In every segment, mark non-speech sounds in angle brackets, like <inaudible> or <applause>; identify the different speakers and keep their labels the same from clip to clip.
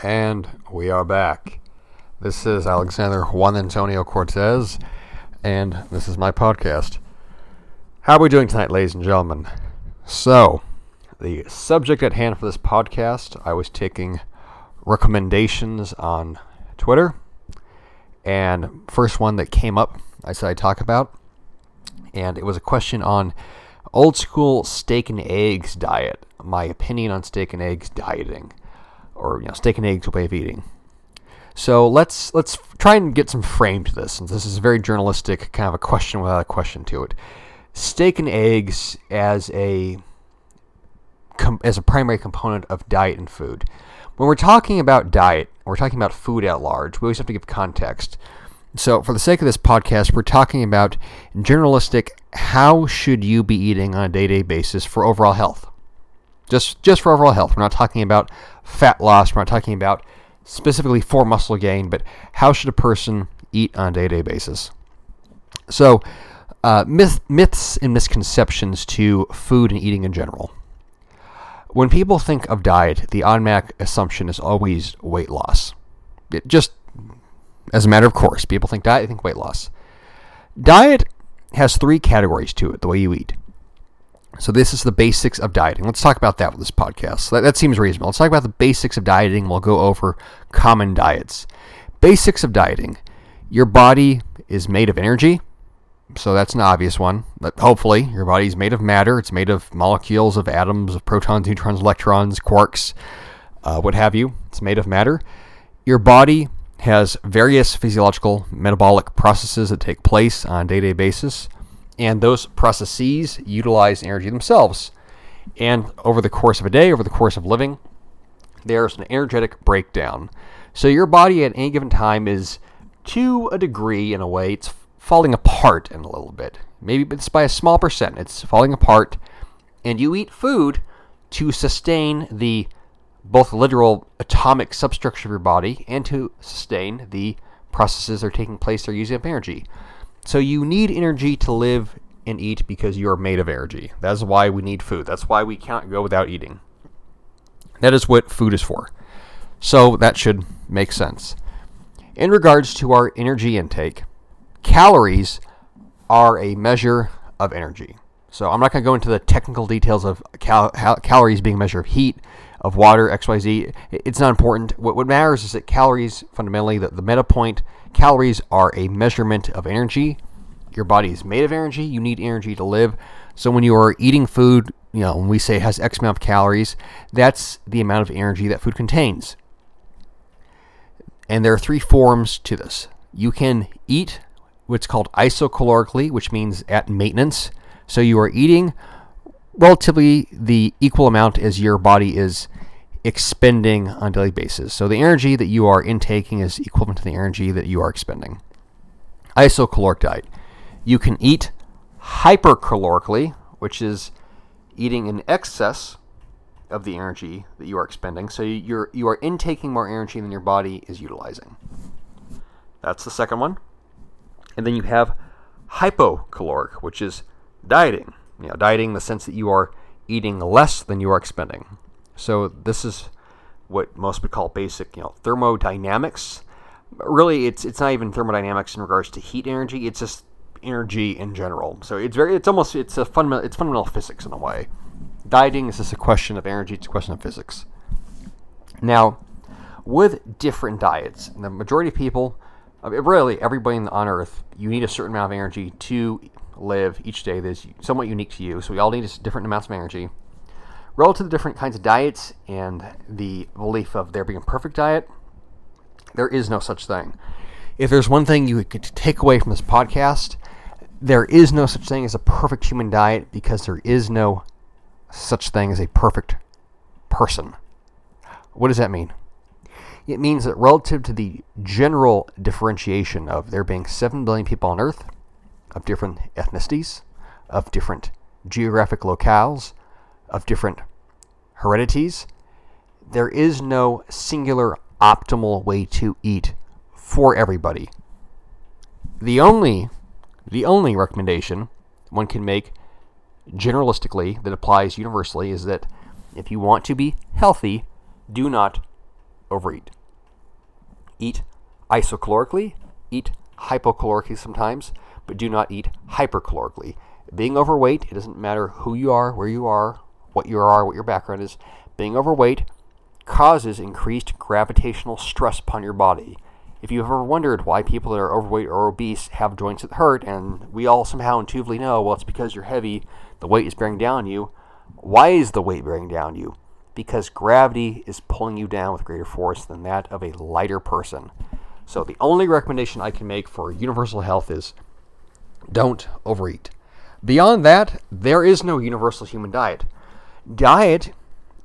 Speaker 1: And we are back. This is Alexander Juan Antonio Cortez, and this is my podcast. How are we doing tonight, ladies and gentlemen? So, the subject at hand for this podcast, I was taking recommendations on Twitter, and first one that came up, I said I'd talk about, and it was a question on old school steak and eggs diet. My opinion on steak and eggs dieting, or you know, steak and eggs way of eating. So let's let's try and get some frame to this, since this is a very journalistic kind of a question without a question to it. Steak and eggs as a com- as a primary component of diet and food. When we're talking about diet, we're talking about food at large. We always have to give context. So, for the sake of this podcast, we're talking about journalistic how should you be eating on a day-to-day basis for overall health. Just just for overall health. We're not talking about fat loss, we're not talking about specifically for muscle gain, but how should a person eat on a day-to-day basis? So, uh, myth, myths and misconceptions to food and eating in general. When people think of diet, the automatic assumption is always weight loss. It just as a matter of course, people think diet, they think weight loss. Diet has three categories to it, the way you eat. So this is the basics of dieting. Let's talk about that with this podcast. That, that seems reasonable. Let's talk about the basics of dieting. We'll go over common diets. Basics of dieting. Your body is made of energy. So that's an obvious one. But hopefully, your body is made of matter. It's made of molecules, of atoms, of protons, neutrons, electrons, quarks, uh, what have you. It's made of matter. Your body has various physiological metabolic processes that take place on a day to day basis, and those processes utilize energy themselves. And over the course of a day, over the course of living, there's an energetic breakdown. So your body at any given time is, to a degree, in a way, it's falling apart in a little bit. Maybe it's by a small percent. It's falling apart, and you eat food to sustain the both literal atomic substructure of your body and to sustain the processes that are taking place that are using up energy. So you need energy to live and eat because you are made of energy. That's why we need food. That's why we can't go without eating. That is what food is for. So that should make sense. In regards to our energy intake, calories are a measure of energy. So I'm not going to go into the technical details of cal- calories being a measure of heat, of water, XYZ. It's not important. What, what matters is that calories, fundamentally, the, the meta point, calories are a measurement of energy. Your body is made of energy. You need energy to live. So when you are eating food, you know, when we say it has X amount of calories, that's the amount of energy that food contains. And there are three forms to this. You can eat what's called isocalorically, which means at maintenance. So you are eating relatively the equal amount as your body is expending on a daily basis. So the energy that you are intaking is equivalent to the energy that you are expending. Isocaloric diet. You can eat hypercalorically, which is eating in excess of the energy that you are expending. So you're you are intaking more energy than your body is utilizing. That's the second one. And then you have hypocaloric, which is dieting. You know, dieting in the sense that you are eating less than you are expending. So this is what most would call basic, you know, thermodynamics. Really, it's it's not even thermodynamics in regards to heat energy. It's just energy in general. So it's very, it's almost, it's a fundamental, it's fundamental physics in a way. Dieting is just a question of energy. It's a question of physics. Now, with different diets, the majority of people, uh, really everybody on Earth, you need a certain amount of energy to live each day that is somewhat unique to you. So we all need different amounts of energy relative to different kinds of diets and the belief of there being a perfect diet, there is no such thing. If there's one thing you could take away from this podcast, there is no such thing as a perfect human diet because there is no such thing as a perfect person. What does that mean? It means that relative to the general differentiation of there being 7 billion people on Earth, of different ethnicities, of different geographic locales, of different heredities, there is no singular optimal way to eat for everybody. The only the only recommendation one can make generalistically that applies universally is that if you want to be healthy, do not overeat. Eat isocalorically, eat hypocalorically sometimes, but do not eat hypercalorically. Being overweight, it doesn't matter who you are, where you are, what you are, what your background is. Being overweight causes increased gravitational stress upon your body. If you've ever wondered why people that are overweight or obese have joints that hurt, and we all somehow intuitively know, well, it's because you're heavy, the weight is bearing down you. Why is the weight bearing down you? Because gravity is pulling you down with greater force than that of a lighter person. So the only recommendation I can make for universal health is don't overeat. Beyond that, there is no universal human diet. Diet,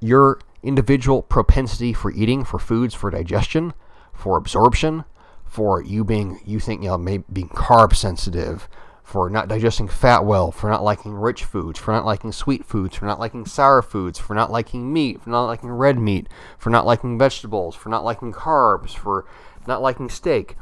Speaker 1: your individual propensity for eating, for foods, for digestion, for absorption, for you being, you think, you know, maybe being carb sensitive, for not digesting fat well, for not liking rich foods, for not liking sweet foods, for not liking sour foods, for not liking meat, for not liking red meat, for not liking vegetables, for not liking carbs, for not liking steak.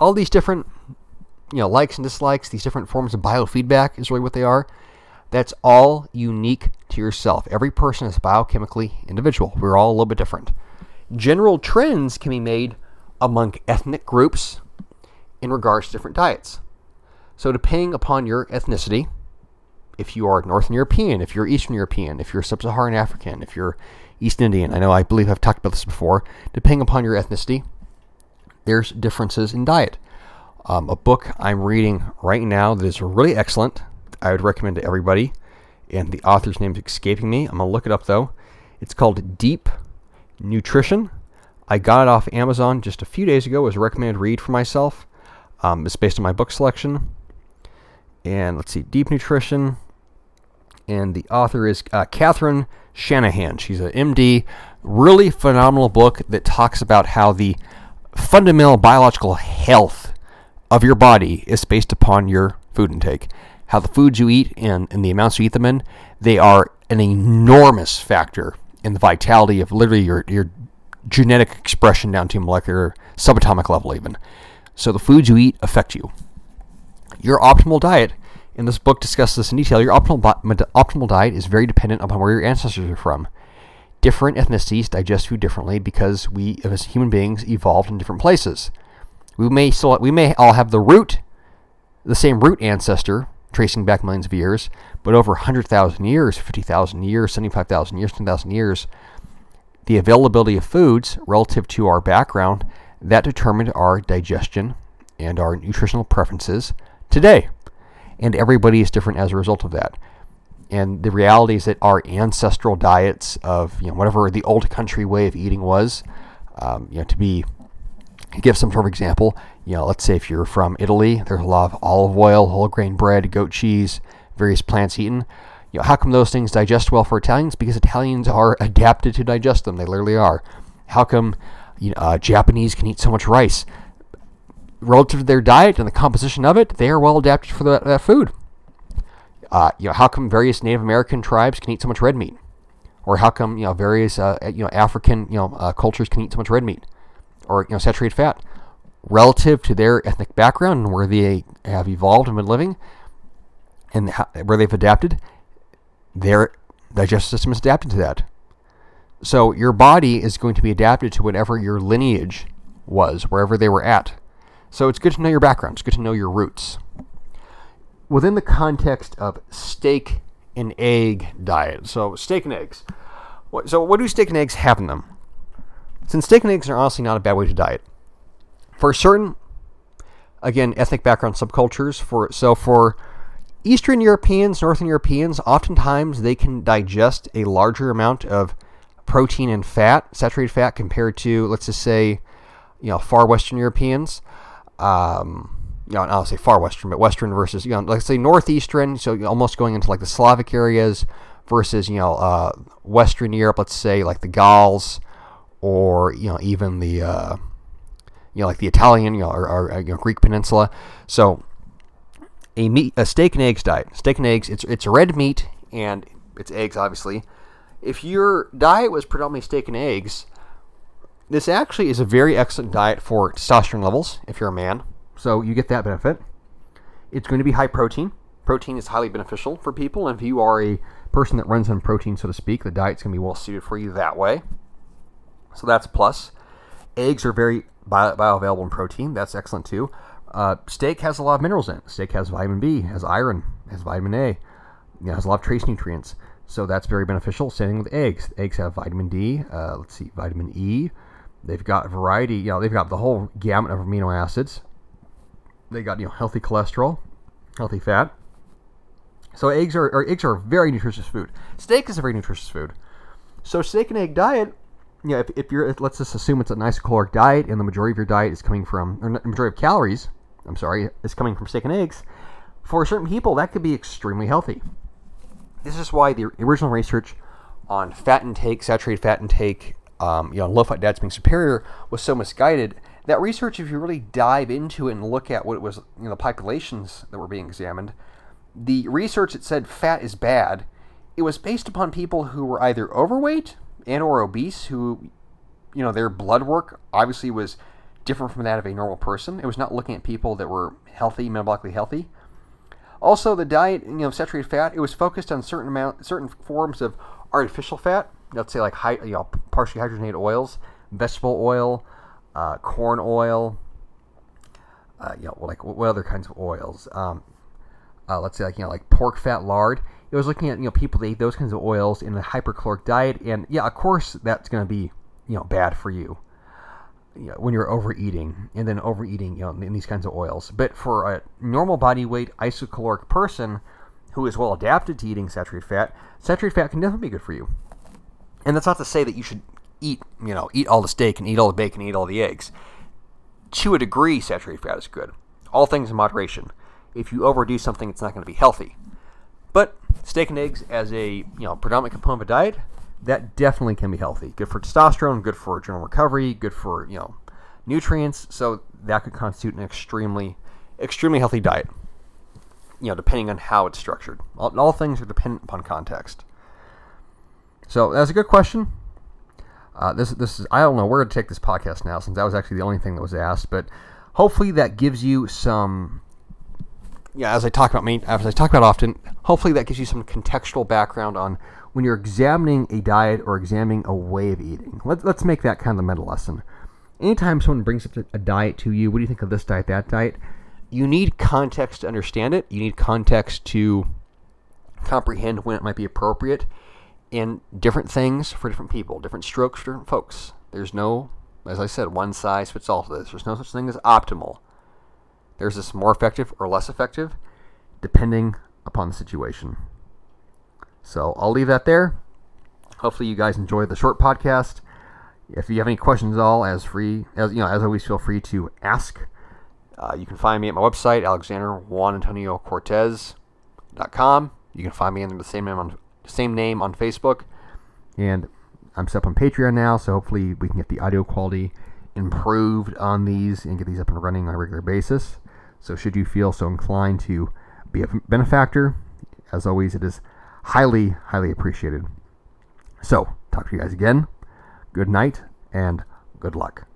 Speaker 1: All these different, you know, likes and dislikes, these different forms of biofeedback is really what they are. That's all unique to yourself. Every person is biochemically individual. We're all a little bit different. General trends can be made among ethnic groups in regards to different diets. So, depending upon your ethnicity, if you are Northern European, if you're Eastern European, if you're Sub Saharan African, if you're East Indian, I know I believe I've talked about this before, depending upon your ethnicity, there's differences in diet. Um, a book I'm reading right now that is really excellent, I would recommend to everybody, and the author's name is escaping me. I'm going to look it up though. It's called Deep Nutrition. I got it off Amazon just a few days ago as a recommended read for myself. Um, it's based on my book selection. And let's see, Deep Nutrition. And the author is uh, Catherine Shanahan. She's an MD. Really phenomenal book that talks about how the fundamental biological health of your body is based upon your food intake. How the foods you eat and, and the amounts you eat them in, they are an enormous factor in the vitality of literally your, your genetic expression down to molecular subatomic level even. So the foods you eat affect you. Your optimal diet, and this book discusses this in detail, your optimal, optimal diet is very dependent upon where your ancestors are from. Different ethnicities digest food differently because we, as human beings, evolved in different places. We may still, we may all have the root, the same root ancestor, tracing back millions of years, but over 100,000 years, 50,000 years, 75,000 years, 10,000 years, the availability of foods relative to our background that determined our digestion and our nutritional preferences today. And everybody is different as a result of that. And the reality is that our ancestral diets of you know whatever the old country way of eating was, um, you know, to be give some sort of example, you know, let's say if you're from Italy, there's a lot of olive oil, whole grain bread, goat cheese, various plants eaten. You know, how come those things digest well for Italians? Because Italians are <laughs> adapted to digest them. They literally are. How come you know, uh, Japanese can eat so much rice? relative to their diet and the composition of it, they are well adapted for that, that food. Uh, you know, how come various Native American tribes can eat so much red meat, or how come you know various uh, you know African you know uh, cultures can eat so much red meat, or you know saturated fat, relative to their ethnic background and where they have evolved and been living, and how, where they've adapted, their digestive system is adapted to that. So your body is going to be adapted to whatever your lineage was, wherever they were at. So it's good to know your background, it's good to know your roots. Within the context of steak and egg diet, so steak and eggs. So, what do steak and eggs have in them? Since steak and eggs are honestly not a bad way to diet. For certain, again, ethnic background subcultures, for so for Eastern Europeans, Northern Europeans, oftentimes they can digest a larger amount of protein and fat, saturated fat, compared to, let's just say, you know, far Western Europeans um, you know, I'll say far western, but western versus, you know, let's say northeastern, so almost going into like the Slavic areas versus, you know, uh, Western Europe, let's say like the Gauls or, you know, even the, uh, you know, like the Italian, you know, or, or you know, Greek peninsula. So a meat, a steak and eggs diet. Steak and eggs, it's, it's red meat and it's eggs, obviously. If your diet was predominantly steak and eggs, this actually is a very excellent diet for testosterone levels if you're a man. So you get that benefit. It's going to be high protein. Protein is highly beneficial for people. And if you are a person that runs on protein, so to speak, the diet's going to be well suited for you that way. So that's plus. Eggs are very bio- bioavailable in protein. That's excellent too. Uh, steak has a lot of minerals in it. Steak has vitamin B, has iron, has vitamin A, you know, has a lot of trace nutrients. So that's very beneficial. Same thing with eggs. Eggs have vitamin D. Uh, let's see, vitamin E. They've got a variety. You know, they've got the whole gamut of amino acids. They got you know healthy cholesterol, healthy fat. So eggs are, eggs are very nutritious food. Steak is a very nutritious food. So steak and egg diet you know, if, if you're, let's just assume it's an isocaloric diet and the majority of your diet is coming from, or the majority of calories, I'm sorry, is coming from steak and eggs, for certain people, that could be extremely healthy. This is why the original research on fat intake, saturated fat intake, um, you know, low fat diets being superior was so misguided. That research, if you really dive into it and look at what it was, you know, the populations that were being examined, the research that said fat is bad, it was based upon people who were either overweight and or obese who, you know, their blood work obviously was different from that of a normal person. It was not looking at people that were healthy, metabolically healthy. Also, the diet, you know, saturated fat, it was focused on certain amount, certain forms of artificial fat. Let's say like high, you know, partially hydrogenated oils, vegetable oil, uh, corn oil. Uh, you know, like what other kinds of oils? Um, uh, let's say like you know, like pork fat, lard it was looking at you know people that eat those kinds of oils in a hypercaloric diet, and yeah, of course that's going to be you know bad for you. you know, when you're overeating and then overeating you know in these kinds of oils. But for a normal body weight isocaloric person who is well adapted to eating saturated fat, saturated fat can definitely be good for you. And that's not to say that you should eat you know eat all the steak and eat all the bacon and eat all the eggs. To a degree, saturated fat is good. All things in moderation. If you overdo something, it's not going to be healthy. But steak and eggs as a you know predominant component of a diet, that definitely can be healthy. Good for testosterone, good for general recovery, good for you know nutrients. So that could constitute an extremely extremely healthy diet. You know, depending on how it's structured. All, all things are dependent upon context. So that's a good question. Uh, this this is I don't know where to take this podcast now since that was actually the only thing that was asked, but hopefully that gives you some yeah, as I talk about me, as I talk about often, hopefully that gives you some contextual background on when you're examining a diet or examining a way of eating. Let, let's make that kind of the meta lesson. Anytime someone brings up a diet to you, what do you think of this diet, that diet? You need context to understand it. You need context to comprehend when it might be appropriate and different things for different people, different strokes for different folks. There's no, as I said, one size fits all for this. There's no such thing as optimal. There's this more effective or less effective depending upon the situation. So I'll leave that there. Hopefully you guys enjoy the short podcast. If you have any questions at all, as free as you know, as always, feel free to ask. Uh, you can find me at my website, Alexander Juan Antonio Cortez.com. You can find me under the same name on same name on Facebook, and I'm set up on Patreon now. So hopefully we can get the audio quality improved on these and get these up and running on a regular basis. So, should you feel so inclined to be a benefactor, as always, it is highly, highly appreciated. So, talk to you guys again. Good night and good luck.